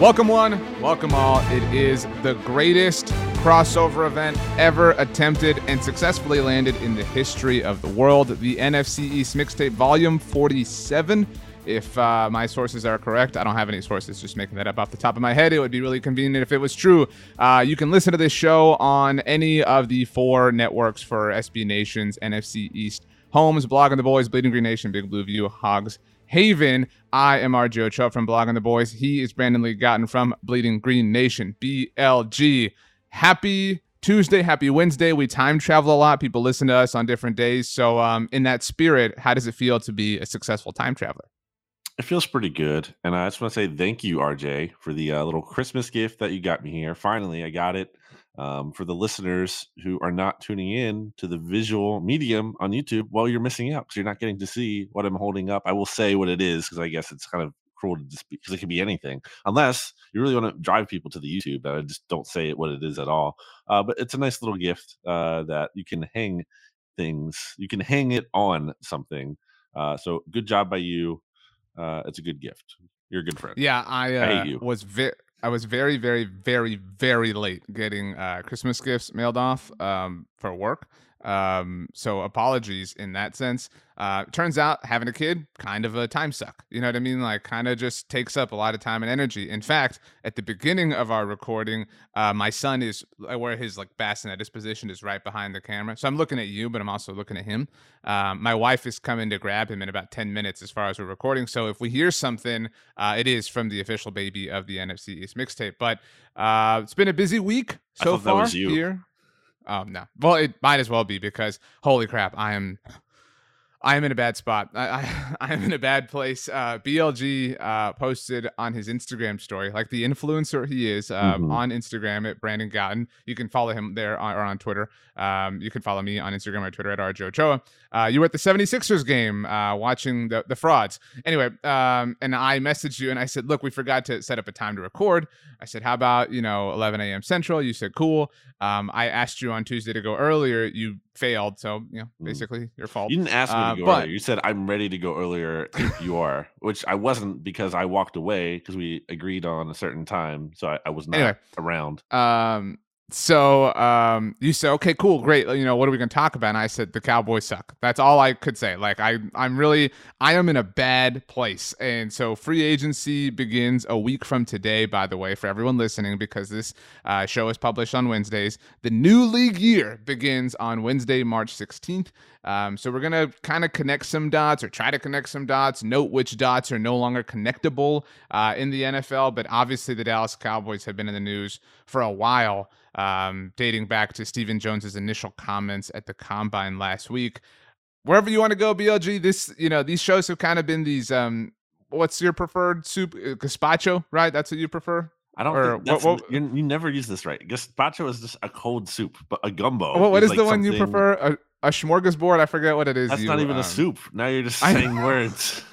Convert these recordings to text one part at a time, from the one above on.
Welcome, one. Welcome, all. It is the greatest crossover event ever attempted and successfully landed in the history of the world. The NFC East Mixtape Volume 47. If uh, my sources are correct, I don't have any sources, just making that up off the top of my head. It would be really convenient if it was true. Uh, you can listen to this show on any of the four networks for SB Nation's NFC East homes Blogging the Boys, Bleeding Green Nation, Big Blue View, Hogs Haven. I am RJ Ochoa from Blogging the Boys. He is Brandon Lee Gowton from Bleeding Green Nation, BLG. Happy Tuesday, happy Wednesday. We time travel a lot. People listen to us on different days. So, um, in that spirit, how does it feel to be a successful time traveler? It feels pretty good. And I just want to say thank you, RJ, for the uh, little Christmas gift that you got me here. Finally, I got it. Um, for the listeners who are not tuning in to the visual medium on YouTube, well, you're missing out because you're not getting to see what I'm holding up. I will say what it is because I guess it's kind of cruel to just because it could be anything, unless you really want to drive people to the YouTube. I just don't say it what it is at all. Uh, but it's a nice little gift uh, that you can hang things. You can hang it on something. Uh, so good job by you. Uh, it's a good gift. You're a good friend. Yeah, I, uh, I was very. I was very, very, very, very late getting uh, Christmas gifts mailed off um, for work. Um, so apologies in that sense. Uh, turns out having a kid kind of a time suck. You know what I mean? Like kind of just takes up a lot of time and energy. In fact, at the beginning of our recording, uh, my son is uh, where his like bassinet, his position is right behind the camera. So I'm looking at you, but I'm also looking at him. Um, my wife is coming to grab him in about 10 minutes as far as we're recording. So if we hear something, uh, it is from the official baby of the NFC East mixtape. But uh, it's been a busy week so far here. Oh no. Well, it might as well be because holy crap, I am I am in a bad spot. I, I, I am in a bad place. Uh, BLG uh, posted on his Instagram story, like the influencer he is, um, mm-hmm. on Instagram at Brandon Gowton. You can follow him there on, or on Twitter. Um, you can follow me on Instagram or Twitter at RJ Ochoa. Uh, you were at the 76ers game uh, watching the, the frauds. Anyway, um, and I messaged you and I said, look, we forgot to set up a time to record. I said, how about, you know, 11 a.m. Central? You said, cool. Um, I asked you on Tuesday to go earlier. You failed. So, you know, mm. basically your fault. You didn't ask me uh, to go but. You said, I'm ready to go earlier if you are, which I wasn't because I walked away because we agreed on a certain time. So I, I was not anyway, around. Um, so um, you said, okay, cool, great. You know, what are we going to talk about? And I said, the Cowboys suck. That's all I could say. Like, I, I'm really, I am in a bad place. And so free agency begins a week from today, by the way, for everyone listening, because this uh, show is published on Wednesdays. The new league year begins on Wednesday, March 16th. Um, so we're going to kind of connect some dots or try to connect some dots, note which dots are no longer connectable uh, in the NFL. But obviously, the Dallas Cowboys have been in the news for a while um, dating back to Stephen Jones's initial comments at the combine last week. Wherever you want to go, BLG, this you know these shows have kind of been these. Um, what's your preferred soup? Uh, gazpacho, right? That's what you prefer. I don't or, think what, what, you, you, never use this right. Gazpacho is just a cold soup, but a gumbo. What, what is, is like the one you prefer? A, a smorgasbord? I forget what it is. That's you, not even um, a soup. Now you're just saying words.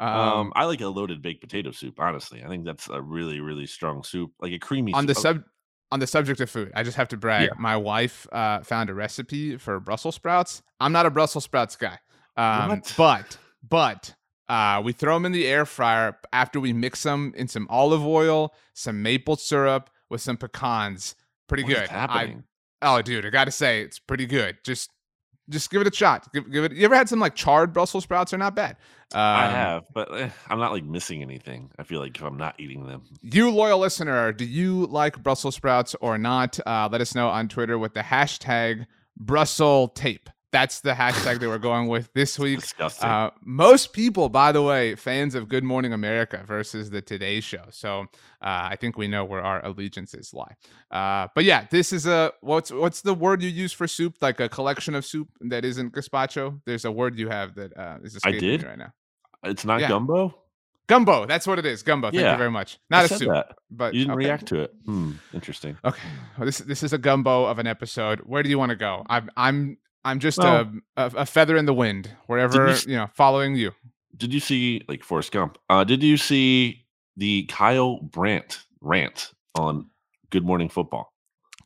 Um, um, I like a loaded baked potato soup. Honestly, I think that's a really, really strong soup, like a creamy. On soup. the sub, on the subject of food, I just have to brag. Yeah. My wife uh, found a recipe for Brussels sprouts. I'm not a Brussels sprouts guy, um, but but uh, we throw them in the air fryer after we mix them in some olive oil, some maple syrup with some pecans. Pretty what good. I, oh, dude, I got to say it's pretty good. Just just give it a shot. Give, give it. You ever had some like charred Brussels sprouts? They're not bad. Um, I have, but eh, I'm not like missing anything. I feel like if I'm not eating them. You loyal listener, do you like Brussels sprouts or not? Uh, let us know on Twitter with the hashtag Brussels tape. That's the hashtag that we're going with this week. Uh, most people, by the way, fans of Good Morning America versus the Today Show. So uh, I think we know where our allegiances lie. Uh, but yeah, this is a what's what's the word you use for soup? Like a collection of soup that isn't gazpacho. There's a word you have that uh, is escaping I did? me right now. It's not yeah. gumbo. Gumbo, that's what it is. Gumbo. Thank yeah. you very much. Not I a soup, that. but you didn't okay. react to it. Hmm, interesting. Okay, well, this this is a gumbo of an episode. Where do you want to go? I'm I'm I'm just well, a, a, a feather in the wind wherever you, you, know, following you. Did you see like Forrest Gump? Uh, did you see the Kyle Brandt rant on Good Morning Football?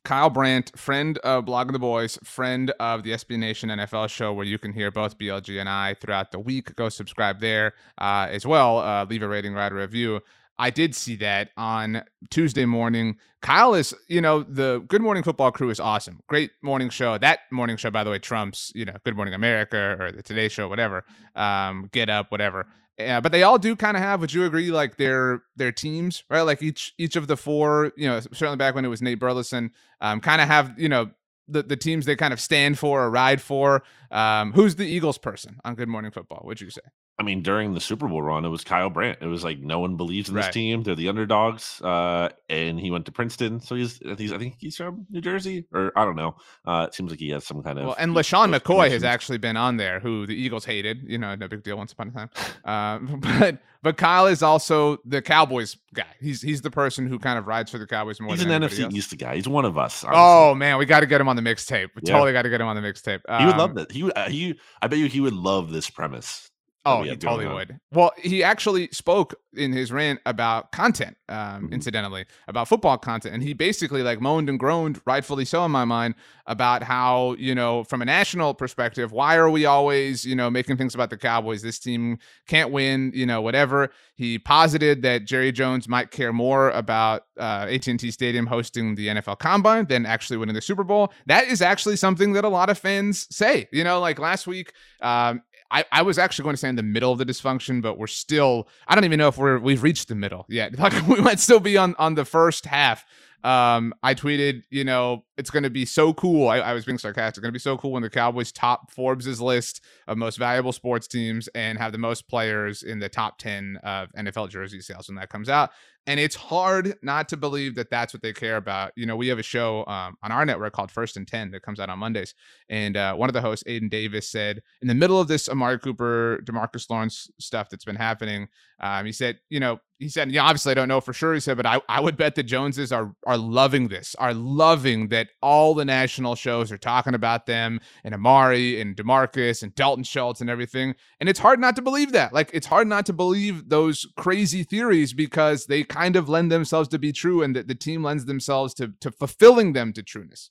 Kyle Brandt, friend of Blogging the Boys, friend of the SB Nation NFL show, where you can hear both BLG and I throughout the week. Go subscribe there uh, as well. Uh, leave a rating, write a review. I did see that on Tuesday morning. Kyle is, you know, the Good Morning Football crew is awesome. Great morning show. That morning show, by the way, trumps, you know, Good Morning America or the Today Show, whatever. Um, Get Up, whatever. Yeah, but they all do kind of have. Would you agree? Like their their teams, right? Like each each of the four, you know, certainly back when it was Nate Burleson, um, kind of have you know the, the teams they kind of stand for or ride for. Um, who's the Eagles person on Good Morning Football? Would you say? I mean, during the Super Bowl run, it was Kyle Brandt. It was like no one believes in this right. team. They're the underdogs, uh, and he went to Princeton. So he's, he's, I think he's from New Jersey, or I don't know. Uh, it seems like he has some kind of. Well, and LeSean McCoy has actually been on there, who the Eagles hated. You know, no big deal once upon a time. Uh, but but Kyle is also the Cowboys guy. He's he's the person who kind of rides for the Cowboys more. He's an NFC else. East guy. He's one of us. Honestly. Oh man, we got to get him on the mixtape. We yeah. totally got to get him on the mixtape. Um, he would love um, that. He would. Uh, he. I bet you he would love this premise. Oh, he totally would. Well, he actually spoke in his rant about content, um, mm-hmm. incidentally, about football content, and he basically like moaned and groaned, rightfully so in my mind, about how you know from a national perspective, why are we always you know making things about the Cowboys? This team can't win, you know, whatever. He posited that Jerry Jones might care more about uh, AT&T Stadium hosting the NFL Combine than actually winning the Super Bowl. That is actually something that a lot of fans say. You know, like last week, um, I, I was actually going to say in the middle of the dysfunction, but we're still. I don't even know if we're we've reached the middle yet. Like we might still be on on the first half. Um, I tweeted, you know, it's going to be so cool. I, I was being sarcastic. It's going to be so cool when the Cowboys top Forbes's list of most valuable sports teams and have the most players in the top 10 of NFL jersey sales when that comes out. And it's hard not to believe that that's what they care about. You know, we have a show um, on our network called First and 10 that comes out on Mondays. And uh, one of the hosts, Aiden Davis, said in the middle of this Amari Cooper, Demarcus Lawrence stuff that's been happening, um, he said, you know, he said, yeah, obviously I don't know for sure. He said, but I, I would bet the Joneses are are loving this, are loving that all the national shows are talking about them and Amari and Demarcus and Dalton Schultz and everything. And it's hard not to believe that. Like it's hard not to believe those crazy theories because they kind of lend themselves to be true and that the team lends themselves to to fulfilling them to trueness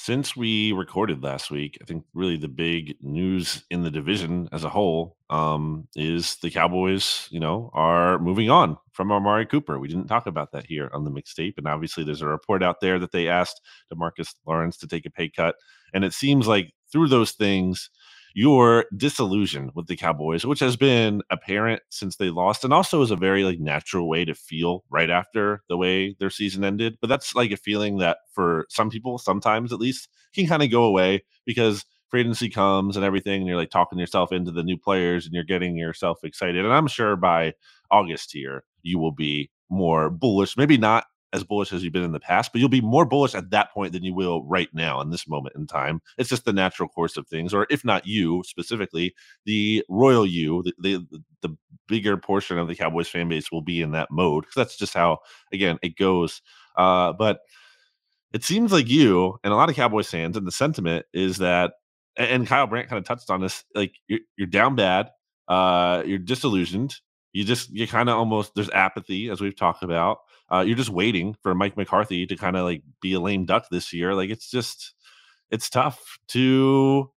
since we recorded last week, I think really the big news in the division as a whole um, is the Cowboys, you know, are moving on from Amari Cooper. We didn't talk about that here on the mixtape. And obviously, there's a report out there that they asked Demarcus Lawrence to take a pay cut. And it seems like through those things, your disillusion with the Cowboys, which has been apparent since they lost, and also is a very like natural way to feel right after the way their season ended. But that's like a feeling that for some people, sometimes at least, can kind of go away because free agency comes and everything, and you're like talking yourself into the new players and you're getting yourself excited. And I'm sure by August here, you will be more bullish. Maybe not as bullish as you've been in the past, but you'll be more bullish at that point than you will right now in this moment in time. It's just the natural course of things, or if not you specifically, the royal you, the the, the bigger portion of the Cowboys fan base will be in that mode that's just how again it goes. Uh, but it seems like you and a lot of Cowboys fans, and the sentiment is that, and Kyle Brandt kind of touched on this, like you're, you're down bad, uh, you're disillusioned, you just you kind of almost there's apathy as we've talked about uh, you're just waiting for Mike McCarthy to kind of like be a lame duck this year. Like it's just it's tough to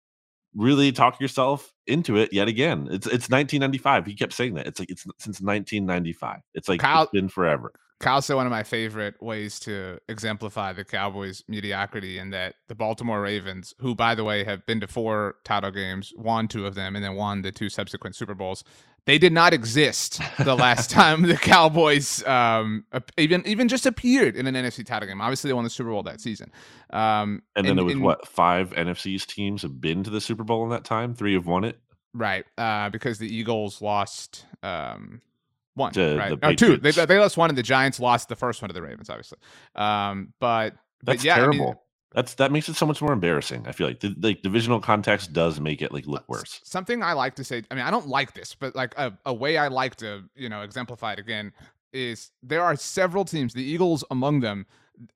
really talk yourself into it yet again. It's it's 1995. He kept saying that. It's like it's since 1995. It's like Kyle, it's been forever. Kyle said one of my favorite ways to exemplify the Cowboys' mediocrity in that the Baltimore Ravens, who by the way have been to four title games, won two of them, and then won the two subsequent Super Bowls, they did not exist the last time the Cowboys um, even even just appeared in an NFC title game. Obviously, they won the Super Bowl that season. Um, and then and, it was and, what five NFC's teams have been to the Super Bowl in that time. Three have won it. Right, uh, because the Eagles lost um, one, right? Oh, two. They, they lost one, and the Giants lost the first one to the Ravens, obviously. Um, but that's but yeah, terrible. I mean, that's that makes it so much more embarrassing. I feel like the like divisional context does make it like look uh, worse. Something I like to say. I mean, I don't like this, but like a, a way I like to you know exemplify it again is there are several teams, the Eagles among them,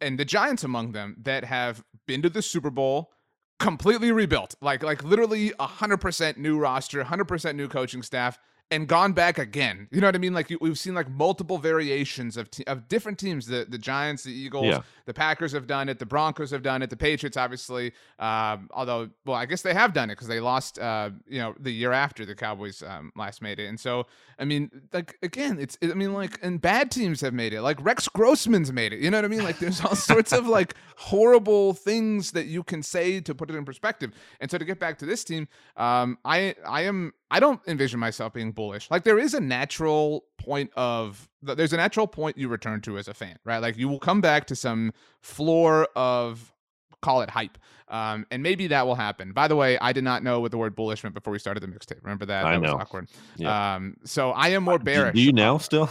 and the Giants among them, that have been to the Super Bowl, completely rebuilt, like like literally hundred percent new roster, hundred percent new coaching staff, and gone back again. You know what I mean? Like we've seen like multiple variations of te- of different teams. The the Giants, the Eagles, Yeah. the Packers have done it. The Broncos have done it. The Patriots, obviously. Um, although, well, I guess they have done it because they lost. Uh, you know, the year after the Cowboys um, last made it. And so, I mean, like again, it's. I mean, like, and bad teams have made it. Like Rex Grossman's made it. You know what I mean? Like, there's all sorts of like horrible things that you can say to put it in perspective. And so, to get back to this team, um, I I am I don't envision myself being bullish. Like there is a natural point of there's a natural point you return to as a fan, right? Like you will come back to some floor of call it hype. Um, and maybe that will happen. By the way, I did not know what the word bullish meant before we started the mixtape. Remember that? I that know. was awkward. Yeah. Um, so I am more bearish. Do you now still?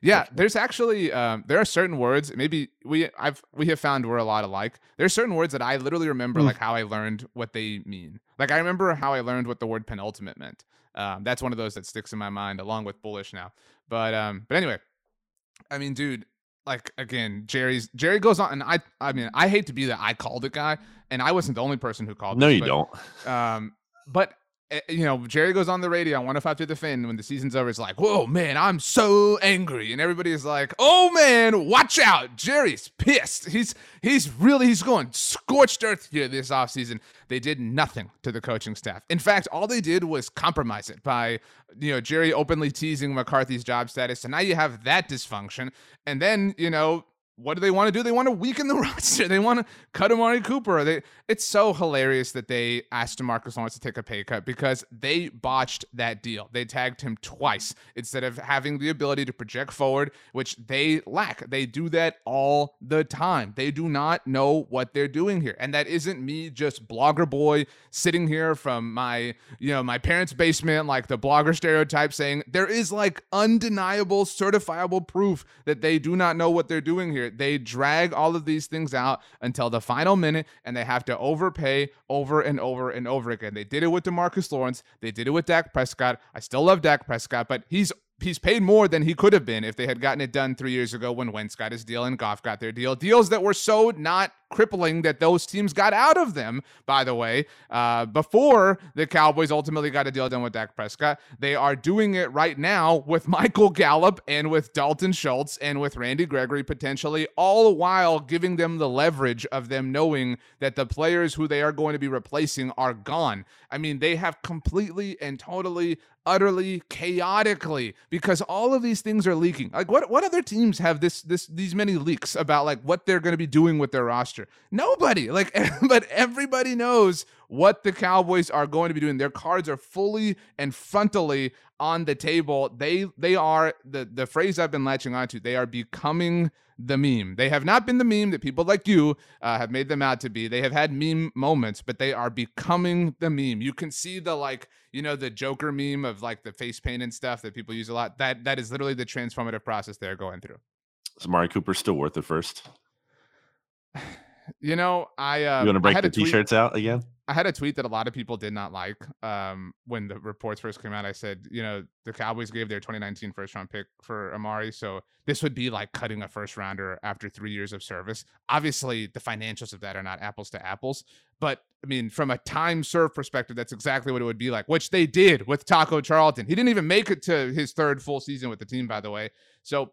Yeah, there's actually um, there are certain words. Maybe we I've we have found we're a lot alike. There's certain words that I literally remember Mm. like how I learned what they mean. Like I remember how I learned what the word penultimate meant. Um, that's one of those that sticks in my mind along with bullish now. But um, but anyway, I mean, dude, like again, Jerry's Jerry goes on, and I I mean, I hate to be the I called it guy, and I wasn't the only person who called. No, this, you but, don't. um, but Eh, eh, you know, Jerry goes on the radio on 105 to the Fan when the season's over. It's like, whoa, man, I'm so angry, and everybody's like, oh man, watch out, Jerry's pissed. He's he's really he's going scorched earth here this offseason. They did nothing to the coaching staff. In fact, all they did was compromise it by you know Jerry openly teasing McCarthy's job status, and now you have that dysfunction, and then you know what do they want to do? They want to weaken the roster. They want to cut Amari Cooper. They, it's so hilarious that they asked Demarcus Lawrence to take a pay cut because they botched that deal. They tagged him twice instead of having the ability to project forward, which they lack. They do that all the time. They do not know what they're doing here. And that isn't me just blogger boy sitting here from my, you know, my parents' basement, like the blogger stereotype saying there is like undeniable, certifiable proof that they do not know what they're doing here. They drag all of these things out until the final minute and they have to overpay over and over and over again. They did it with Demarcus Lawrence. They did it with Dak Prescott. I still love Dak Prescott, but he's he's paid more than he could have been if they had gotten it done three years ago when Wentz got his deal and Goff got their deal. Deals that were so not crippling that those teams got out of them, by the way, uh, before the Cowboys ultimately got a deal done with Dak Prescott. They are doing it right now with Michael Gallup and with Dalton Schultz and with Randy Gregory potentially, all while giving them the leverage of them knowing that the players who they are going to be replacing are gone. I mean, they have completely and totally utterly chaotically because all of these things are leaking. Like what what other teams have this this these many leaks about like what they're going to be doing with their roster? Nobody. Like but everybody knows what the Cowboys are going to be doing. Their cards are fully and frontally on the table. They they are the the phrase I've been latching onto. They are becoming the meme. They have not been the meme that people like you uh, have made them out to be. They have had meme moments, but they are becoming the meme. You can see the like, you know, the Joker meme of like the face paint and stuff that people use a lot. That that is literally the transformative process they're going through. Is Amari Cooper still worth it first? You know, I uh, you want to break the t-shirts out again? I had a tweet that a lot of people did not like um, when the reports first came out. I said, you know, the Cowboys gave their 2019 first round pick for Amari. So this would be like cutting a first rounder after three years of service. Obviously, the financials of that are not apples to apples. But I mean, from a time served perspective, that's exactly what it would be like, which they did with Taco Charlton. He didn't even make it to his third full season with the team, by the way. So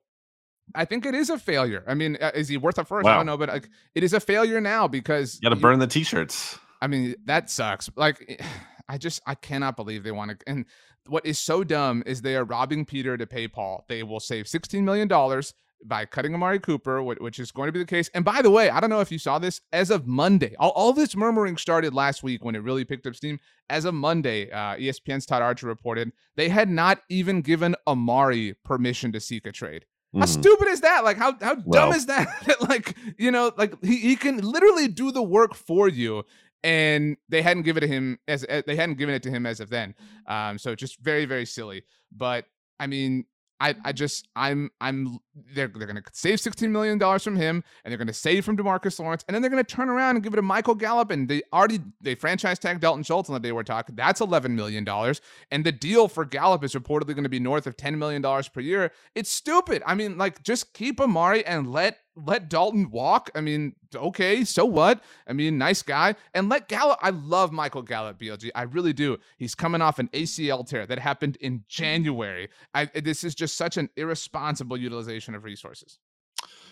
I think it is a failure. I mean, uh, is he worth a first? I Wow. don't know, but like, it is a failure now because You got to burn the t-shirts. I mean, that sucks. Like, I just I cannot believe they want to. And what is so dumb is they are robbing Peter to pay Paul. They will save sixteen million dollars by cutting Amari Cooper, which is going to be the case. And by the way, I don't know if you saw this. As of Monday, all, all this murmuring started last week when it really picked up steam. As of Monday, uh, ESPN's Todd Archer reported they had not even given Amari permission to seek a trade. How Mhm. stupid is that? Like how how dumb is that? Like you know, like he, he can literally do the work for you, and they hadn't given it to him as uh, they hadn't given it to him as of then. Um, so just very very silly. But I mean, I I just I'm I'm they're they're gonna save sixteen million dollars from him, and they're gonna save from Demarcus Lawrence, and then they're gonna turn around and give it to Michael Gallup, and they already they franchise tagged Dalton Schultz on the day we're talking. That's eleven million dollars, and the deal for Gallup is reportedly to be north of ten million dollars per year. It's stupid. I mean, like just keep Amari and let let Dalton walk. I mean, okay, so what? I mean, nice guy. And let Gallup. I love Michael Gallup, BLG. I really do. He's coming off an ACL tear that happened in January. I, this is just such an irresponsible utilization of resources.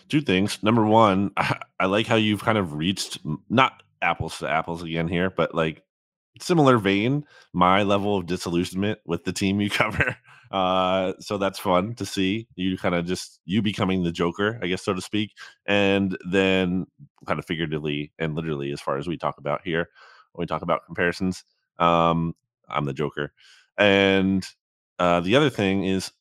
Two things. Number one, I, I like how you've kind of reached not apples to apples again here, but like similar vein, my level of disillusionment with the team you cover. Uh, so that's fun to see you kind of just you becoming the Joker, I guess, so to speak. And then kind of figuratively and literally, as far as we talk about here, when we talk about comparisons, um, I'm the Joker. And uh, the other thing is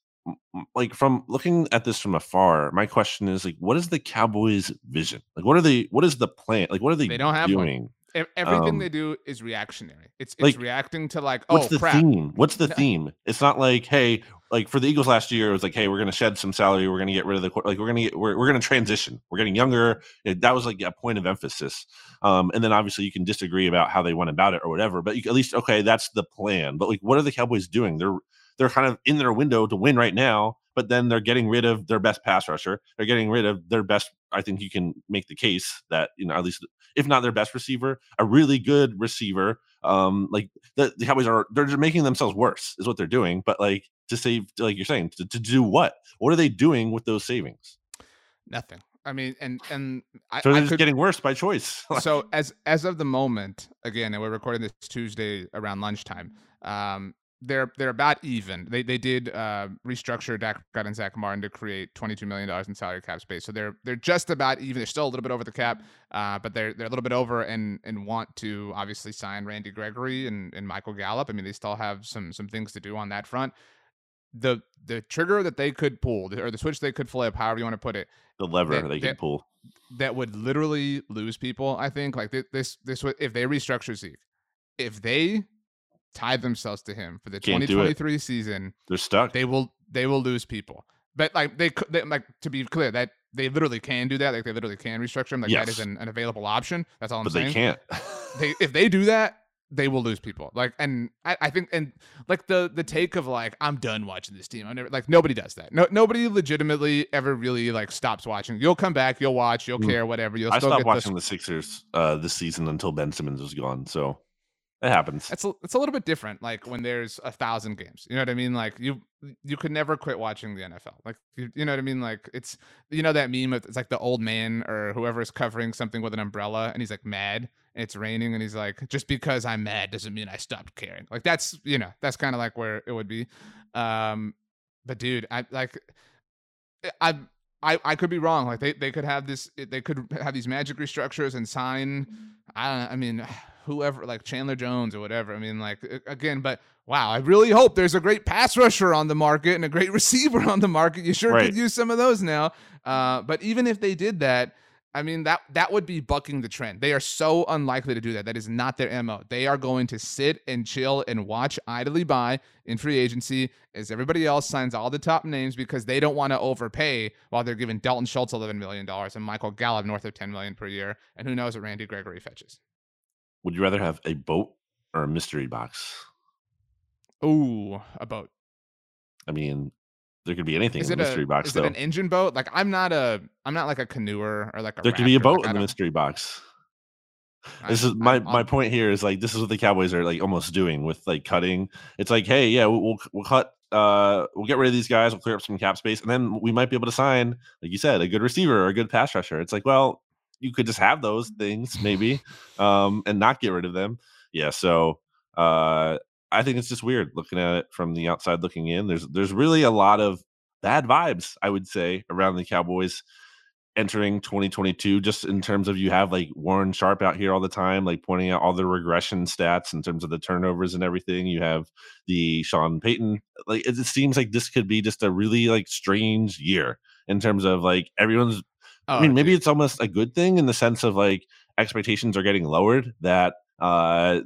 like from looking at this from afar, my question is like, what is the Cowboys' vision? Like, what are they? What is the plan? Like, what are they? They don't have doing? One everything um, they do is reactionary. It's it's like, reacting to like, oh, what's the crap. theme? What's the theme? It's not like, hey, like for the Eagles last year, it was like, hey, we're going to shed some salary, we're going to get rid of the like, we're going to get, we're, we're going to transition, we're getting younger. That was like a point of emphasis. Um, and then obviously you can disagree about how they went about it or whatever, but you, at least okay, that's the plan. But like, what are the Cowboys doing? They're they're kind of in their window to win right now, but then they're getting rid of their best pass rusher. They're getting rid of their best. I think you can make the case that you know at least if not their best receiver, a really good receiver. Um, like the, the Cowboys are they're just making themselves worse is what they're doing. But like to save, like you're saying, to, to do what? What are they doing with those savings? Nothing. I mean, and and I, so they're I just could, getting worse by choice. so as as of the moment, again, and we're recording this Tuesday around lunchtime. Um, they're they're about even. They they did uh, restructure Dak Prescott and Zack Martin to create twenty two million dollars in salary cap space. So they're they're just about even. They're still a little bit over the cap, uh, but they're they're a little bit over and and want to obviously sign Randy Gregory and, and Michael Gallup. I mean, they still have some some things to do on that front. The the trigger that they could pull, or the switch they could flip, however you want to put it, the lever that, they could pull, that would literally lose people. I think like this this would if they restructure Zeke, if they tie themselves to him for the Can't 2023 season, they're stuck. They will they will lose people. But like they could like to be clear that they literally can do that. Like they literally can restructure him. Like yes. that is an, an, available option. That's all I'm but saying. They can't. they if they do that, they will lose people. Like, and I, I, think, and like the the take of like, I'm done watching this team. I never like nobody does that. No, nobody legitimately ever really like stops watching. You'll come back, you'll watch, you'll mm. care, whatever. You'll. I stopped watching the, the Sixers uh, this season until Ben Simmons was gone. So it happens. It's a, it's a little bit different. Like when there's a thousand games, you know what I mean? Like you you could never quit watching the NFL. Like you, you know what I mean? Like it's you know that meme of it's like the old man or whoever is covering something with an umbrella and he's like mad and it's raining and he's like just because I'm mad doesn't mean I stopped caring. Like that's you know that's kind of like where it would be. Um, but dude, I like I I, I could be wrong. Like they, they could have this, they could have these magic restructures and sign. I don't. I mean, whoever like Chandler Jones or whatever. I mean, like again, but wow, I really hope there's a great pass rusher on the market and a great receiver on the market. You sure right. could use some of those now. Uh, but even if they did that, I mean that that would be bucking the trend. They are so unlikely to do that. That is not their MO. They are going to sit and chill and watch idly by in free agency as everybody else signs all the top names because they don't want to overpay while they're giving Dalton Schultz eleven million dollars and Michael Gallup north of ten million per year. And who knows what Randy Gregory fetches. Would you rather have a boat or a mystery box? Ooh, a boat. I mean, there could be anything is in the mystery a, box. Is though. it an engine boat? Like I'm not a, I'm not like a canoer or like a. There could be a boat like, in the mystery box. This I, is my i my point here is like this is what the Cowboys are like almost doing with like cutting. It's like, hey, yeah, we'll we'll, we'll cut uh, we'll get rid of these guys, we'll clear up some cap space, and then we might be able to sign, like you said, a good receiver or a good pass rusher. It's like, well, you could just have those things maybe um, and not get rid of them. Yeah, so uh, I think it's just weird looking at it from the outside looking in. There's there's really a lot of bad vibes, I would say, around the Cowboys entering 2022 just in terms of you have like Warren Sharp out here all the time like pointing out all the regression stats in terms of the turnovers and everything you have the Sean Payton like it, it seems like this could be just a really like strange year in terms of like everyone's Oh, I mean, maybe it's almost a good thing in the sense of like expectations are getting lowered. That uh,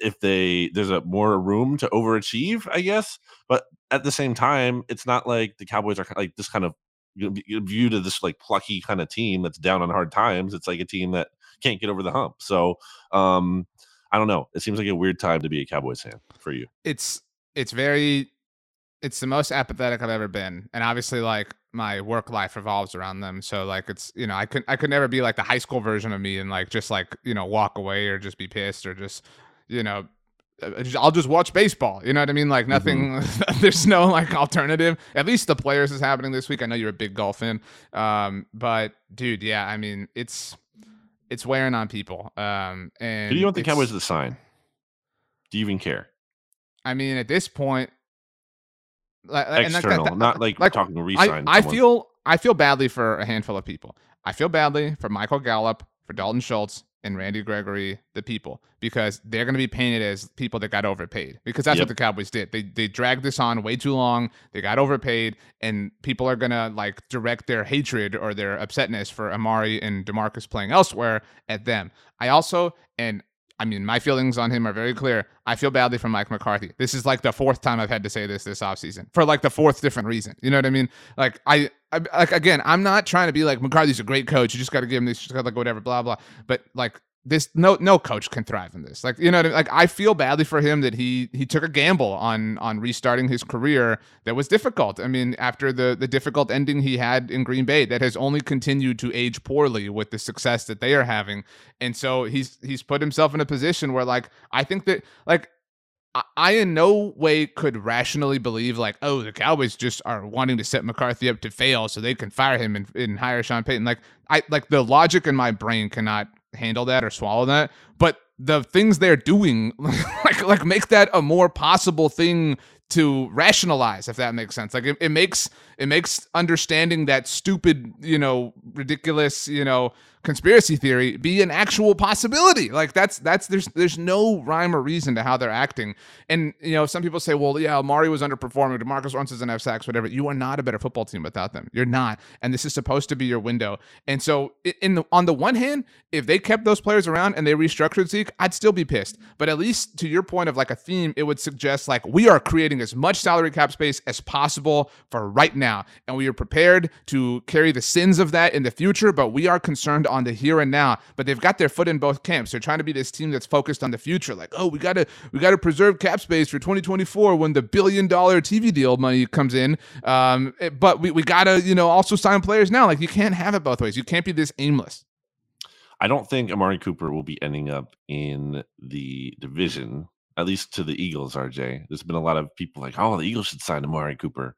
if they there's a more room to overachieve, I guess. But at the same time, it's not like the Cowboys are like this kind of viewed as this like plucky kind of team that's down on hard times. It's like a team that can't get over the hump. So um, I don't know. It seems like a weird time to be a Cowboys fan for you. It's it's very it's the most apathetic I've ever been. And obviously, like my work life revolves around them. So like it's you know I could I could never be like the high school version of me and like just like you know walk away or just be pissed or just you know uh, I'll just watch baseball. You know what I mean? Like nothing. Mm-hmm. there's no like alternative. At least the players is happening this week. I know you're a big golf fan, um, but dude, yeah. I mean, it's it's wearing on people. Um, and do you want the Cowboys to sign? Do you even care? I mean, at this point, like, external, that, not like, like talking resign. I, I feel I feel badly for a handful of people. I feel badly for Michael Gallup, for Dalton Schultz, and Randy Gregory, the people, because they're going to be painted as people that got overpaid. Because that's yep. what the Cowboys did. They they dragged this on way too long. They got overpaid, and people are going to like direct their hatred or their upsetness for Amari and Demarcus playing elsewhere at them. I also and I mean, my feelings on him are very clear. I feel badly for Mike McCarthy. This is like the fourth time I've had to say this this offseason for like the fourth different reason. You know what I mean? Like I, I like again, I'm not trying to be like McCarthy's a great coach. You just got to give him this, just got like whatever, blah blah. But like this no no coach can thrive in this. Like you know, I mean? like I feel badly for him that he he took a gamble on on restarting his career that was difficult. I mean, after the the difficult ending he had in Green Bay, that has only continued to age poorly with the success that they are having, and so he's he's put himself in a position where like I think that like I in no way could rationally believe like, oh, the Cowboys just are wanting to set McCarthy up to fail so they can fire him and, and hire Sean Payton. Like I like the logic in my brain cannot handle that or swallow that. But the things they're doing like like make that a more possible thing to rationalize if that makes sense like it, it makes it makes understanding that stupid you know ridiculous you know conspiracy theory be an actual possibility. Like that's that's there's there's no rhyme or reason to how they're acting. And you know, some people say, well, yeah, Amari was underperforming. Demarcus Lawrence doesn't have sacks, whatever. You are not a better football team without them. You're not. And this is supposed to be your window. And so, in the on the one hand, if they kept those players around and they restructured Zeke, I'd still be pissed. But at least to your point of like a theme, it would suggest like we are creating as much salary cap space as possible for right now, and we are prepared to carry the sins of that in the future. But we are concerned on the here and now, but they've got their foot in both camps. They're trying to be this team that's focused on the future. Like, oh, we gotta we gotta preserve cap space for 2024 when the billion dollar TV deal money comes in. Um, but we, we gotta, you know, also sign players now. Like you can't have it both ways. You can't be this aimless. I don't think Amari Cooper will be ending up in the division, at least to the Eagles, RJ. There's been a lot of people like, oh, the Eagles should sign Amari Cooper.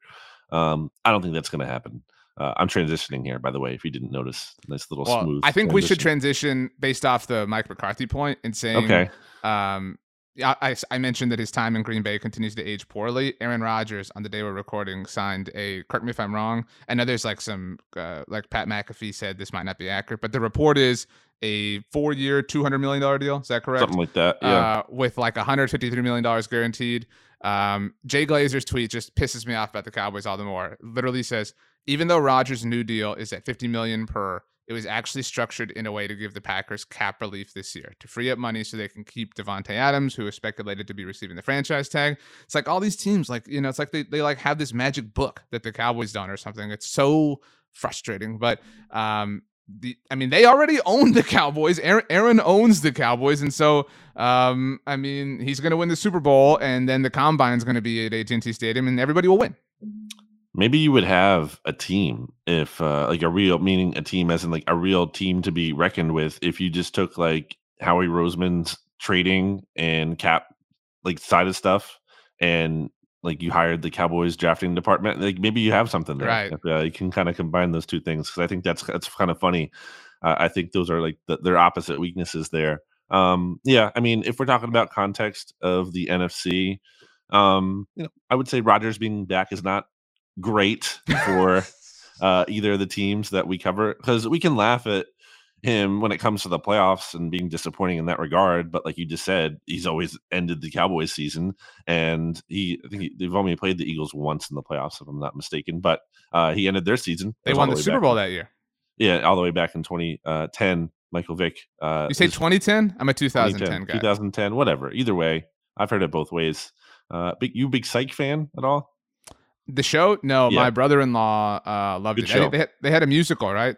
Um, I don't think that's going to happen. Uh, I'm transitioning here, by the way, if you didn't notice. Nice little well, smooth. I think we should transition based off the Mike McCarthy point and saying, okay. Um, I, I mentioned that his time in Green Bay continues to age poorly. Aaron Rodgers, on the day we're recording, signed a. Correct me if I'm wrong. I know there's like some, uh, like Pat McAfee said, this might not be accurate, but the report is a four-year, two hundred million dollar deal. Is that correct? Something like that. Yeah. Uh, with like 153 million dollars guaranteed. Um, Jay Glazer's tweet just pisses me off about the Cowboys all the more. Literally says, even though Rodgers' new deal is at 50 million per, it was actually structured in a way to give the Packers cap relief this year to free up money so they can keep Davante Adams, who is speculated to be receiving the franchise tag. It's like all these teams, like you know, it's like they they like have this magic book that the Cowboys done or something. It's so frustrating, but um, the I mean, they already own the Cowboys. Aaron, Aaron owns the Cowboys, and so um, I mean, he's going to win the Super Bowl, and then the Combine is going to be at AT&T Stadium, and everybody will win. Maybe you would have a team if, uh, like, a real meaning a team as in like a real team to be reckoned with. If you just took like Howie Roseman's trading and cap like side of stuff, and like you hired the Cowboys drafting department, like maybe you have something there. Right. If, uh, you can kind of combine those two things because I think that's that's kind of funny. Uh, I think those are like the, their opposite weaknesses there. Um, yeah, I mean, if we're talking about context of the NFC, um, you know, I would say Rodgers being back is not great for uh, either of the teams that we cover because we can laugh at him when it comes to the playoffs and being disappointing in that regard. But like you just said, he's always ended the Cowboys season, and he I think he, they've only played the Eagles once in the playoffs, if I'm not mistaken. But uh, he ended their season. They won the, the Super Bowl that year. Yeah, all the way back in 2010. Uh, Michael Vick. Uh, you say 2010? I'm a 2010, 2010 guy. 2010, whatever. Either way, I've heard it both ways. Uh, big, you big Psych fan at all? The show? No, yeah. my brother-in-law uh, loved Good it. Show. They, had, they had a musical, right?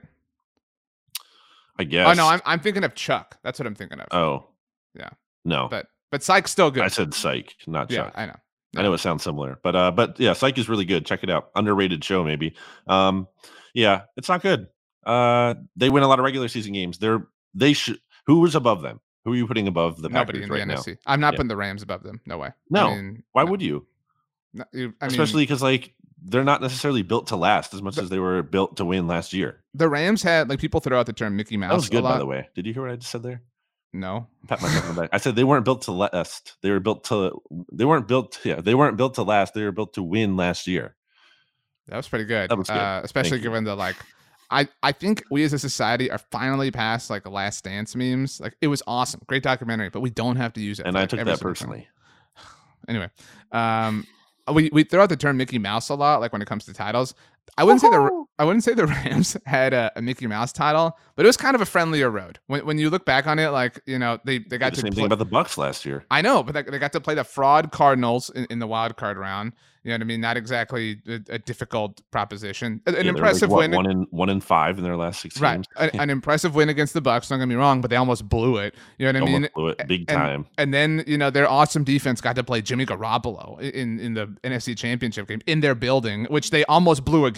I guess. Oh no, I'm I'm thinking of Chuck. That's what I'm thinking of. Oh, yeah. No, but but Psych's still good. I said Psych, not yeah, Chuck. I know. I know it sounds similar, but uh, but yeah, Psych is really good. Check it out. Underrated show, maybe. Um, yeah, it's not good. Uh, they win a lot of regular season games. They're they should. Who was above them? Who are you putting above the Nobody Packers in the right now? NFC. I'm not Yeah. putting the Rams above them. No way. No. I mean, Why no. would you? No, I mean, Especially because like they're not necessarily built to last as much But- as they were built to win last year. the Rams had like people throw out the term Mickey Mouse That was a good, lot. by the way. Did you hear what I just said there? No, Pat myself on the back. I said they weren't built to last. They were built to. They weren't built. Yeah, they weren't built to last. They were built to win last year. that was pretty good. That was good. Uh, especially Thank you. given the like. I, I think we as a society are finally past like the last dance memes. Like it was awesome, great documentary, but we don't have to use it. And I like, took that personally. Anyway, um, we we throw out the term Mickey Mouse a lot, like when it comes to titles. I wouldn't say the I wouldn't say the Rams had a, a Mickey Mouse title, but it was kind of a friendlier road. When when you look back on it, like you know they they got the to same pl- thing about the Bucs last year. I know, but they, they got to play the fraud Cardinals in, in the wild card round. You know what I mean? Not exactly a, a difficult proposition. An, an Yeah, they were, like, impressive what, win, one in one in five in their last six right? games. An, an impressive win against the Bucs. Don't get me wrong, but they almost blew it. You know what I mean? blew it big and- time. And then you know their awesome defense got to play Jimmy Garoppolo in in the NFC Championship game in their building, which they almost blew again.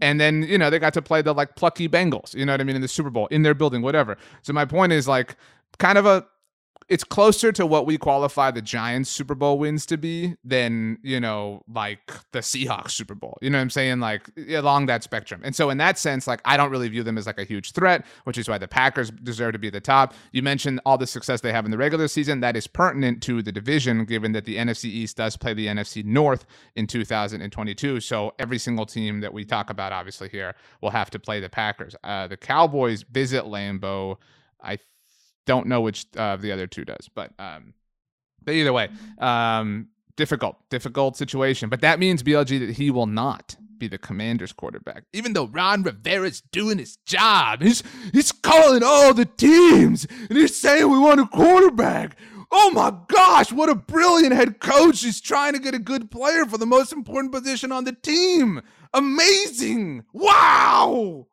And then you know they got to play the like plucky Bengals. You know what I mean in the Super Bowl in their building, whatever. So my point is like kind of a. It's closer to what we qualify the Giants Super Bowl wins to be than, you know, like the Seahawks Super Bowl. You know what I'm saying? Like along that spectrum. And so in that sense, like I don't really view them as like a huge threat, which is why the Packers deserve to be at the top. You mentioned all the success they have in the regular season. That is pertinent to the division, given that the NFC East does play the NFC North in 2022. So every single team that we talk about, obviously here, will have to play the Packers. Uh, the Cowboys visit Lambeau. I don't know which uh, the other two does, but um, but either way, um, difficult, difficult situation. But that means BLG that he will not be the Commanders quarterback, even though Ron Rivera's doing his job. He's he's calling all the teams and he's saying we want a quarterback. Oh my gosh, what a brilliant head coach! He's trying to get a good player for the most important position on the team. Amazing! Wow!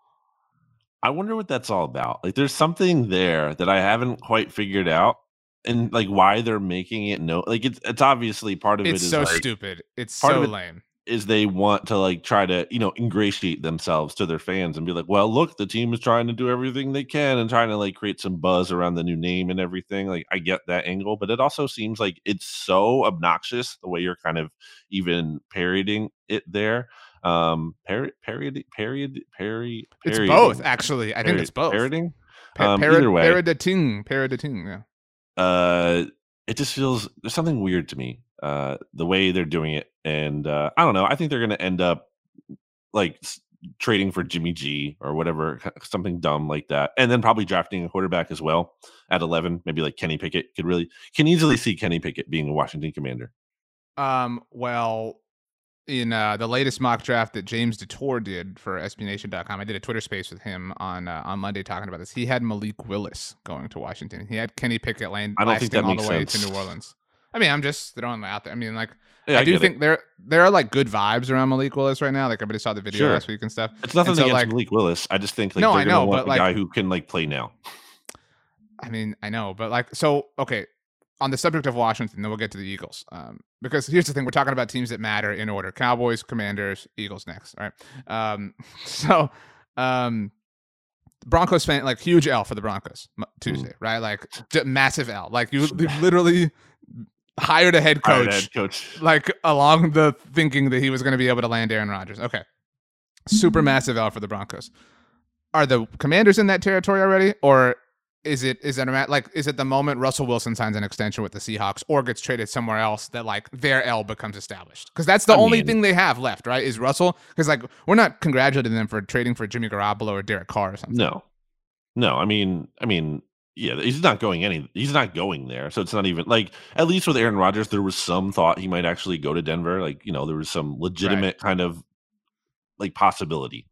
I wonder what that's all about. Like, there's something there that I haven't quite figured out, and like why they're making it no. Like, it's it's obviously part of it It's so like, stupid. It's part so of it- lame. is they want to like try to you know ingratiate themselves to their fans and be like, well, look, the team is trying to do everything they can and trying to like create some buzz around the new name and everything. Like, I get that angle, but it also seems like it's so obnoxious the way you're kind of even parodying it there. Um, parody, parody, parody, parody. It's both, actually. I think it's both. Parodying. Pa- um, either way. Paraditing, paraditing, yeah. uh it just feels there's something weird to me uh the way they're doing it and uh i don't know i think they're gonna end up like trading for jimmy g or whatever something dumb like that and then probably drafting a quarterback as well at 11 maybe like kenny pickett could really can easily see kenny pickett being a washington commander Um, well, in uh, the latest mock draft that James Dator did for SBNation.com, I did a Twitter space with him on uh, on Monday talking about this. He had Malik Willis going to Washington. He had Kenny Pickett land I don't think that all makes the way sense. to New Orleans. I mean, I'm just throwing that out there. I mean, like, Yeah, I, do get it. think there there are like good vibes around Malik Willis right now. Like everybody saw the video Sure. last week and stuff. it's nothing and so, against like- Malik Willis. I just think like No, they're I gonna know, want but, a like- guy who can like play now. I mean, I know, but like, so okay. On the subject of Washington, then we'll get to the Eagles. Um, because here's the thing: we're talking about teams that matter in order: Cowboys, Commanders, Eagles next. All right. Um, so, um, Broncos fan, like huge L for the Broncos m- Tuesday, right? Like massive L. Like you, literally hired a head coach, head coach. like along the thinking that he was going to be able to land Aaron Rodgers. Okay, super massive L for the Broncos. Are the Commanders in that territory already, or is it is it like is it the moment Russell Wilson signs an extension with the Seahawks or gets traded somewhere else that like their L becomes established? Because that's the I only mean- thing they have left, right? Is Russell? Because like we're not congratulating them for trading for Jimmy Garoppolo or Derek Carr or something. No, no. I mean, I mean, yeah, he's not going any. He's not going there. So it's not even like at least with Aaron Rodgers, there was some thought he might actually go to Denver. Like you know, there was some legitimate kind of like possibility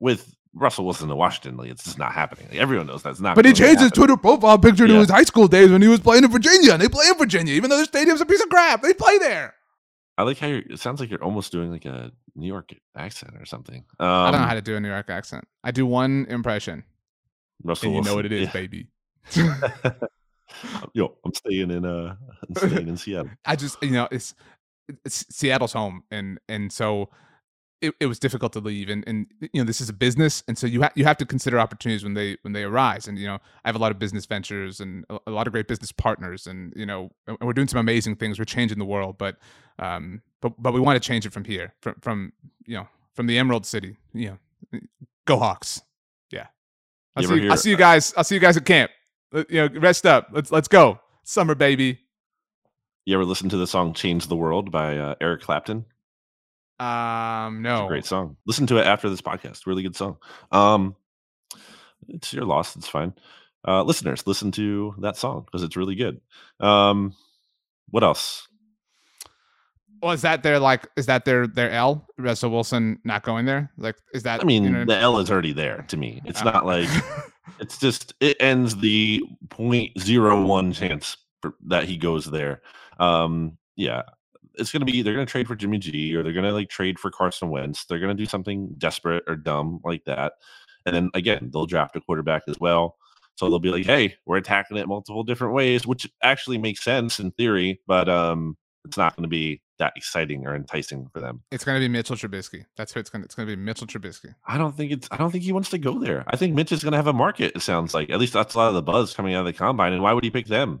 with Russell Wilson to Washington. Like it's just not happening. Like, everyone knows that's not. But he changed his. Twitter profile picture to Yeah. his high school days when he was playing in Virginia, and they play in Virginia, even though the stadium's a piece of crap. They play there. I like how you're, it sounds like you're almost doing like a New York accent or something. Um, I don't know how to do a New York accent. I do one impression, Russell and you know what it is, yeah. baby. Yo, I'm staying in uh, I'm staying in Seattle. I just, you know, it's Seattle's home, and and so it, it was difficult to leave. And and you know this is a business. And so you have you have to consider opportunities when they when they arise. And you know I have a lot of business ventures and a, a lot of great business partners. And you know and we're doing some amazing things. We're changing the world. But um but but we want to change it from here from from you know from the Emerald City. You know go Hawks. Yeah. I'll, see you, I'll see you guys I'll see you guys at camp. You know rest up. Let's let's go. Summer baby. You ever listen to the song "Change the World" by uh, Eric Clapton? Um, no, great song. Listen to it after this podcast. Really good song. Um, it's your loss. It's fine. Uh, listeners, listen to that song because it's really good. Um, what else? Well, is that their like? Is that their their L? Russell Wilson not going there? Like, is that? I mean, you know, the L is already there to me. It's uh, not like it's just it ends the 0.01 chance for, that he goes there. Um, yeah, it's going to be they're going to trade for Jimmy G or they're going to like trade for Carson Wentz. They're going to do something desperate or dumb like that. And then again, they'll draft a quarterback as well. So they'll be like, "Hey, we're attacking it multiple different ways," which actually makes sense in theory, but um it's not going to be that exciting or enticing for them. It's going to be Mitchell Trubisky. That's who it's going to. It's going to be Mitchell Trubisky. I don't think it's. I don't think he wants to go there. I think Mitch is going to have a market. It sounds like at least that's a lot of the buzz coming out of the combine. And why would he pick them?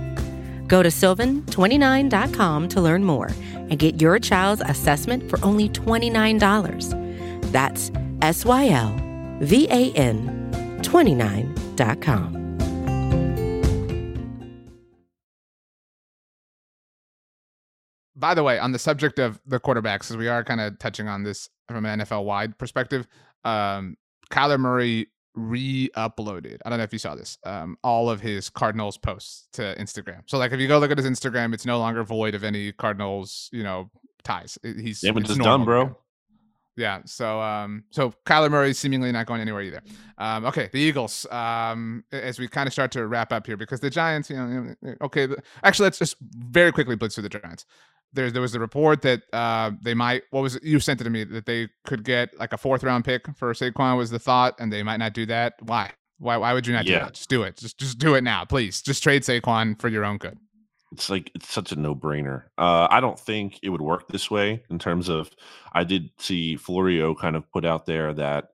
Go to sylvan29.com to learn more and get your child's assessment for only $29. That's S Y L V A N 29.com. By the way, on the subject of the quarterbacks, as we are kind of touching on this from an NFL wide perspective, um, Kyler Murray re-uploaded. I don't know if you saw this. Um, all of his Cardinals posts to Instagram. So like if you go look at his Instagram, it's no longer void of any Cardinals, you know, ties. He's damage is done, bro. Yeah. So um, so Kyler Murray is seemingly not going anywhere either. Um, okay, the Eagles. Um, as we kind of start to wrap up here because the Giants, you know, okay. Actually, let's just very quickly blitz through the Giants there there was a report that uh, they might what was it? you sent it to me that they could get like a fourth round pick for Saquon was the thought, and they might not do that. Why? Why? Why would you not yeah. do that? Just do it. Just just do it now, please. Just trade Saquon for your own good. It's like it's such a no brainer. Uh, I don't think it would work this way in terms of. I did see Florio kind of put out there that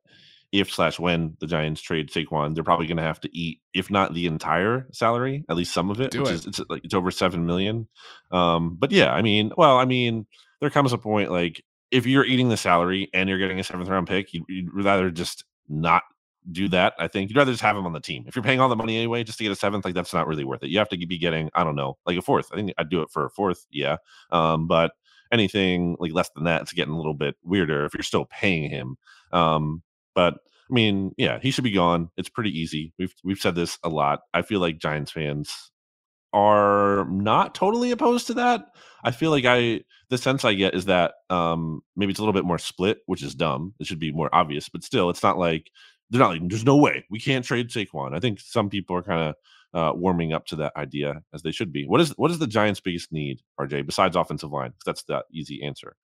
if slash when the Giants trade Saquon, they're probably going to have to eat, if not the entire salary, at least some of it. Do which it. Is, it's like it's over seven million. Um, but yeah, I mean, well, I mean, there comes a point like if you're eating the salary and you're getting a seventh round pick, you'd, you'd rather just not do that. I think you'd rather just have him on the team. If you're paying all the money anyway, just to get a seventh, like that's not really worth it. You have to be getting, I don't know, like a fourth. I think I'd do it for a fourth, yeah. Um, but anything like less than that, it's getting a little bit weirder if you're still paying him. Um, but I mean, yeah, he should be gone. It's pretty easy. We've we've said this a lot. I feel like Giants fans are not totally opposed to that. I feel like I the sense I get is that um maybe it's a little bit more split, which is dumb. It should be more obvious, but still, it's not like they're not like there's no way we can't trade Saquon. I think some people are kind of uh, warming up to that idea as they should be. What is what is the Giants' biggest need, RJ, besides offensive line? That's the easy answer.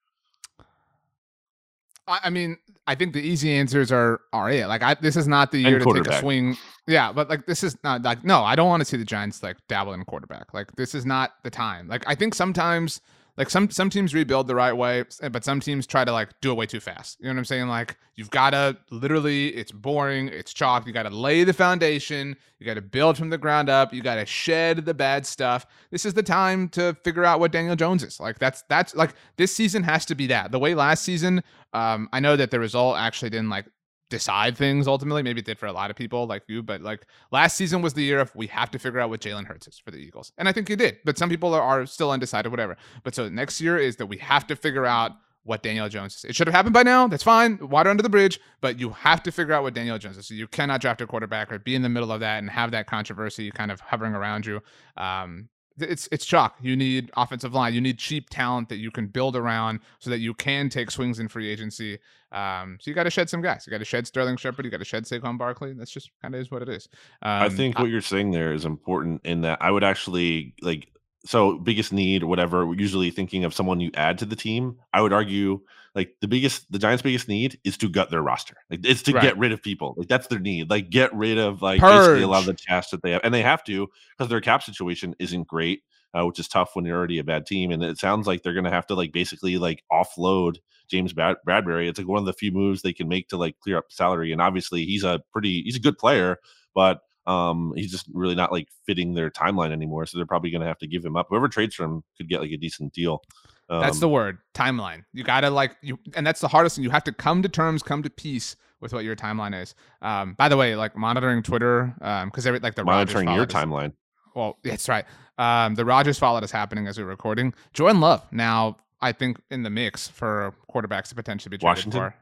I mean, I think the easy answers are are it. Like, I this is not the year to take a swing. Yeah, but like this is not like no, I don't want to see the Giants like dabble in quarterback. Like this is not the time. Like I think sometimes like some some teams rebuild the right way, but some teams try to like do it way too fast. You know what I'm saying? Like you've got to literally, it's boring, it's chalk. You got to lay the foundation. You got to build from the ground up. You got to shed the bad stuff. This is the time to figure out what Daniel Jones is. Like that's that's like this season has to be that. The way last season, um, I know that the result actually didn't like decide things ultimately. Maybe it did for a lot of people like you, but like last season was the year of we have to figure out what Jalen Hurts is for the Eagles. And I think he did, but some people are, are still undecided, whatever. But so next year is that we have to figure out what Daniel Jones is. It should have happened by now. That's fine. Water under the bridge, but you have to figure out what Daniel Jones is. So you cannot draft a quarterback or be in the middle of that and have that controversy kind of hovering around you. Um, it's it's chalk. You need offensive line. You need cheap talent that you can build around so that you can take swings in free agency. Um, so you got to shed some guys. You got to shed Sterling Shepard. You got to shed Saquon Barkley. That's just kind of is what it is. Um, I think what I, you're saying there is important in that I would actually like so biggest need or whatever usually thinking of someone you add to the team i would argue like the biggest the giants biggest need is to gut their roster like it's to right. get rid of people like that's their need like get rid of like Purge. basically a lot of the cash that they have and they have to because their cap situation isn't great uh, which is tough when you're already a bad team and it sounds like they're gonna have to like basically like offload james Brad- bradberry it's like one of the few moves they can make to like clear up salary and obviously he's a pretty he's a good player but um, he's just really not like fitting their timeline anymore. So they're probably going to have to give him up. Whoever trades for him could get like a decent deal. Um, that's the word timeline. You got to like you, and that's the hardest thing. You have to come to terms, come to peace with what your timeline is. Um, by the way, like monitoring Twitter, um, because every like the Rodgers. monitoring your timeline. Well, that's right. Um, the Rodgers fallout is happening as we're recording. Jordan Love now, I think, in the mix for quarterbacks to potentially be traded Washington? for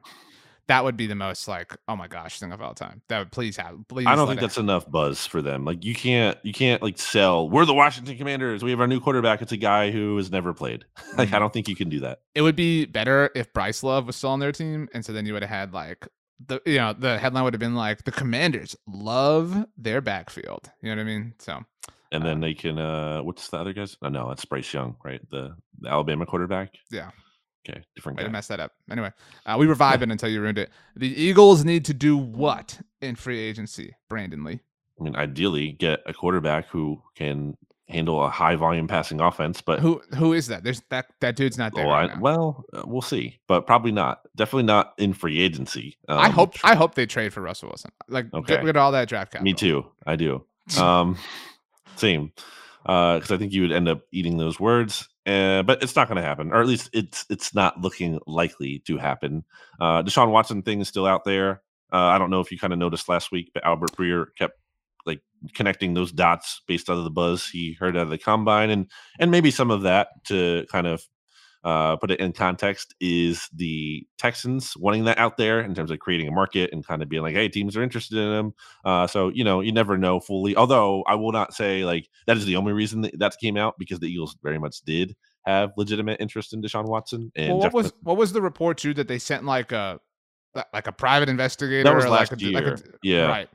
that would be the most like oh my gosh thing of all time. That would please have. Please I don't think that's enough buzz for them. Like you can't you can't like sell. We're the Washington Commanders. We have our new quarterback. It's a guy who has never played. like mm-hmm. I don't think you can do that. It would be better if Bryce Love was still on their team, and so then you would have had like the you know the headline would have been like the Commanders love their backfield. You know what I mean? So. And then uh, they can uh what's the other guys? Oh no, that's Bryce Young, right? The, the Alabama quarterback. Yeah. Okay, different Way guy. to mess that up. Anyway, uh, we were vibing until you ruined it. The Eagles need to do what in free agency, Brandon Lee? I mean, ideally, get a quarterback who can handle a high volume passing offense. But who who is that? There's that that dude's not there. Well, right I, well uh, we'll see, but probably not. Definitely not in free agency. Um, I hope I hope they trade for Russell Wilson. Like okay. get of all that draft capital. Me too. I do. Um, same because uh, I think you would end up eating those words. Uh, but it's not going to happen, or at least it's it's not looking likely to happen. Uh, Deshaun Watson thing is still out there. Uh, I don't know if you kind of noticed last week, but Albert Breer kept like connecting those dots based out of the buzz he heard out of the combine, and and maybe some of that to kind of uh, put it in context, is the Texans wanting that out there in terms of creating a market and kind of being like, hey, teams are interested in them. Uh, so, you know, you never know fully. Although I will not say like that is the only reason that, that came out because the Eagles very much did have legitimate interest in Deshaun Watson. And well, what was what was the report too that they sent like a like a private investigator? That was last like a, year. Like a, yeah, right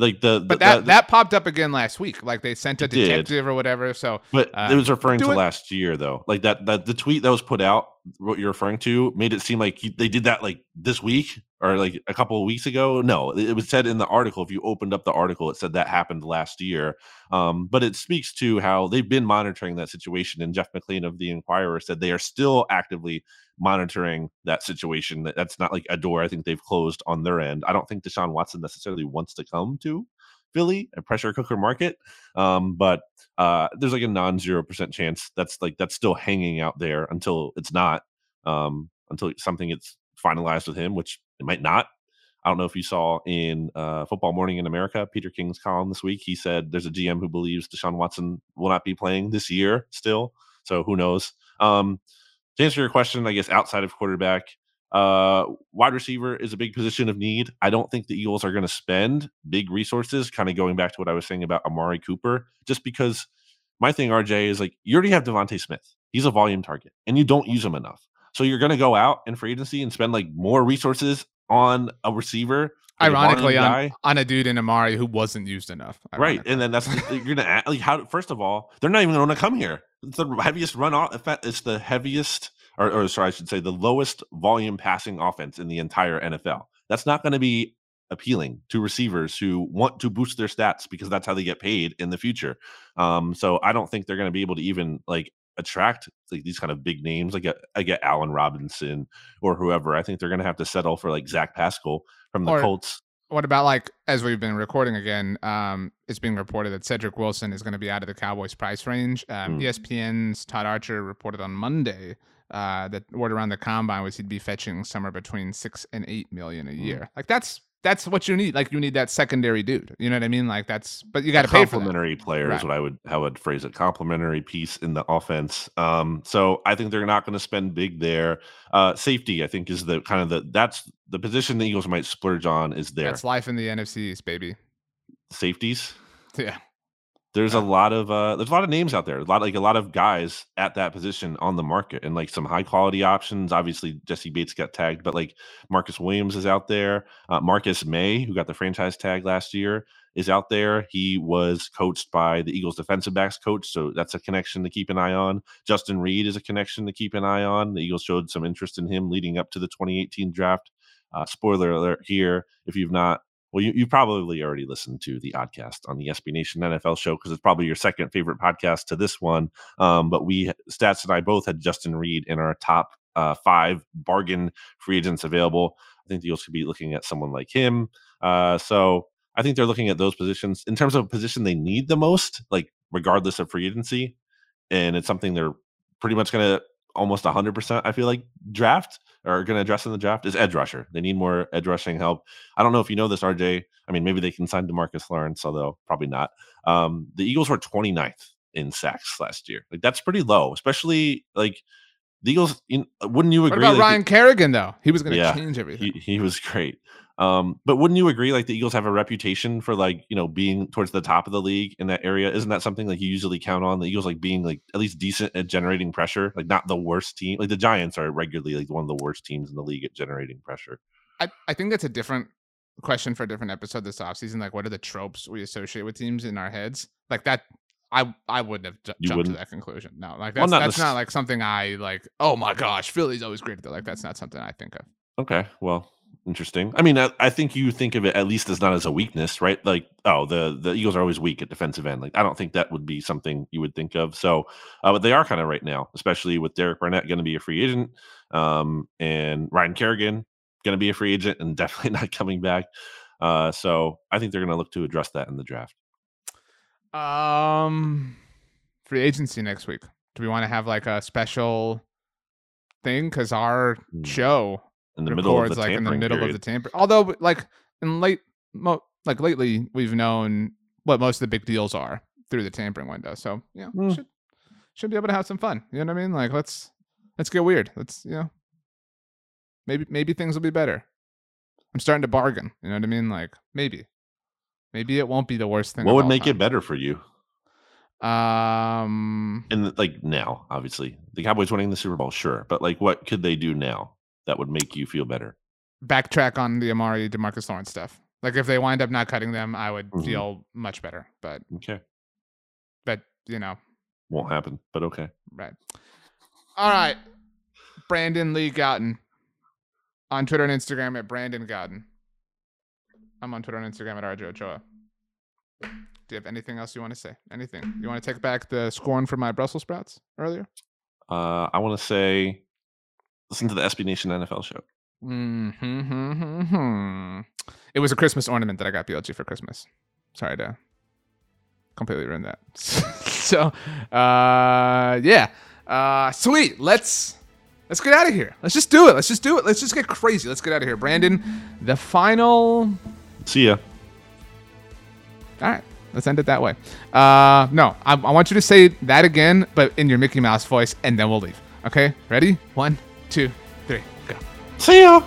like the, the but that the, that popped up again last week. Like they sent a detective did. or whatever. So, but uh, it was referring to it. last year though. Like that that the tweet that was put out, what you're referring to, made it seem like they did that like this week or like a couple of weeks ago. No, it was said in the article. If you opened up the article, it said that happened last year. Um, but it speaks to how they've been monitoring that situation. And Jeff McLane of the Inquirer said they are still actively monitoring that situation. That That's not like a door I think they've closed on their end. I don't think Deshaun Watson necessarily wants to come to Philly, a pressure cooker market. Um, but uh, there's like a non zero percent chance that's like that's still hanging out there until it's not, um, until something gets finalized with him, which it might not. I don't know if you saw in uh, Football Morning in America, Peter King's column this week. He said there's a GM who believes Deshaun Watson will not be playing this year still. So who knows? Um, to answer your question, I guess outside of quarterback, uh, wide receiver is a big position of need. I don't think the Eagles are going to spend big resources, kind of going back to what I was saying about Amari Cooper, just because my thing, RJ, is like you already have DeVonta Smith. He's a volume target, and you don't use him enough. So you're going to go out in free agency and spend like more resources on a receiver. Ironically, on, on a dude in Amari who wasn't used enough. Right, and then that's you're gonna add, like how. First of all, they're not even going to wanna come here. It's the heaviest run off. It's the heaviest, or, or sorry, I should say, the lowest volume passing offense in the entire NFL. That's not going to be appealing to receivers who want to boost their stats because that's how they get paid in the future. Um, so I don't think they're going to be able to even like attract like these kind of big names, like I get Allen Robinson or whoever. I think they're going to have to settle for like Zach Pascal from the Or- Colts. What about like as we've been recording again? Um, it's being reported that Cedrick Wilson is going to be out of the Cowboys' price range. Um, Hmm. ESPN's Todd Archer reported on Monday uh, that word around the combine was he'd be fetching somewhere between six and eight million a Hmm. year. Like that's that's what you need. Like you need that secondary dude. You know what I mean? Like that's but you got to pay for that. complementary player Right. is what I would how I would phrase it. Complementary piece in the offense. Um, so I think they're not going to spend big there. Uh, safety, I think, is the kind of the that's the position the Eagles might splurge on is there. That's life in the NFCs, baby. Safeties. Yeah. There's a lot of uh there's a lot of names out there. A lot like a lot of guys at that position on the market and like some high quality options. Obviously Jessie Bates got tagged, but like Marcus Williams is out there. Uh, Marcus Maye, who got the franchise tag last year, is out there. He was coached by the Eagles defensive backs coach, so that's a connection to keep an eye on. Justin Reid is a connection to keep an eye on. The Eagles showed some interest in him leading up to the 2018 draft. Uh, spoiler alert here: if you've not well, you, you probably already listened to the Oddcast on the SB Nation NFL show because it's probably your second favorite podcast to this one. Um, but we, Stats and I both had Justin Reid in our top uh, five bargain free agents available. I think the Eagles could be looking at someone like him. Uh, so I think they're looking at those positions in terms of position they need the most, like regardless of free agency. And it's something they're pretty much going to almost 100%, I feel like, draft or going to address in the draft is edge rusher. They need more edge rushing help. I don't know if you know this, RJ. I mean, maybe they can sign Demarcus Lawrence, although probably not. Um, the Eagles were 29th in sacks last year. Like that's pretty low, especially like the Eagles. In, wouldn't you What agree? about like, Ryan Kerrigan though? He was going to Yeah, change everything. He, he was great. Um, but wouldn't you agree? Like the Eagles have a reputation for like you know being towards the top of the league in that area. Isn't that something like you usually count on? The Eagles like being like at least decent at generating pressure, like not the worst team. Like the Giants are regularly like one of the worst teams in the league at generating pressure. I, I think that's a different question for a different episode this offseason. Like, what are the tropes we associate with teams in our heads? Like that, I I wouldn't have ju- jumped wouldn't? to that conclusion. No, like Well, that's not that's necess- not like something I like. Oh my gosh, Philly's always great. Like that's not something I think of. Okay, well, interesting. I mean, I, I think you think of it at least as not as a weakness, right? Like, oh, the the Eagles are always weak at defensive end. Like, I don't think that would be something you would think of. So, uh, but they are kind of right now, especially with Derek Barnett going to be a free agent, um, and Ryan Kerrigan going to be a free agent and definitely not coming back. Uh, so, I think they're going to look to address that in the draft. Um, free agency next week. Do we want to have like a special thing? Because our Hmm. show In the middle of the like in the tampering middle period. of the tamper. Although, like in late, mo- like lately, we've known what most of the big deals are through the tampering window. So yeah, Mm. should should be able to have some fun. You know what I mean? Like let's let's get weird. Let's you know maybe maybe things will be better. I'm starting to bargain. You know what I mean? Like maybe maybe it won't be the worst thing. what would make it better for you? Um, And like now, obviously, the Cowboys winning the Super Bowl, sure, but like, what could they do now that would make you feel better? backtrack on the Amari Demarcus Lawrence stuff. Like if they wind up not cutting them, I would Mhm. feel much better. But Okay, but you know, won't happen, but okay. right. All right. Brandon Lee Gowton. On Twitter and Instagram at Brandon Gowton. I'm on Twitter and Instagram at RJ Ochoa. Do you have anything else you want to say? Anything? You want to take back the scorn for my Brussels sprouts earlier? Uh, I want to say, listen to the SB Nation NFL show. Mm-hmm. It was a Christmas ornament that I got BLG for Christmas. Sorry to completely ruin that. so, uh, yeah, uh, sweet. Let's let's get out of here. Let's just do it. Let's just do it. Let's just get crazy. Let's get out of here, Brandon. The final. See ya. All right, let's end it that way. Uh, no, I, I want you to say that again, but in your Mickey Mouse voice, and then we'll leave. Okay, ready? One, two, three, go. See ya.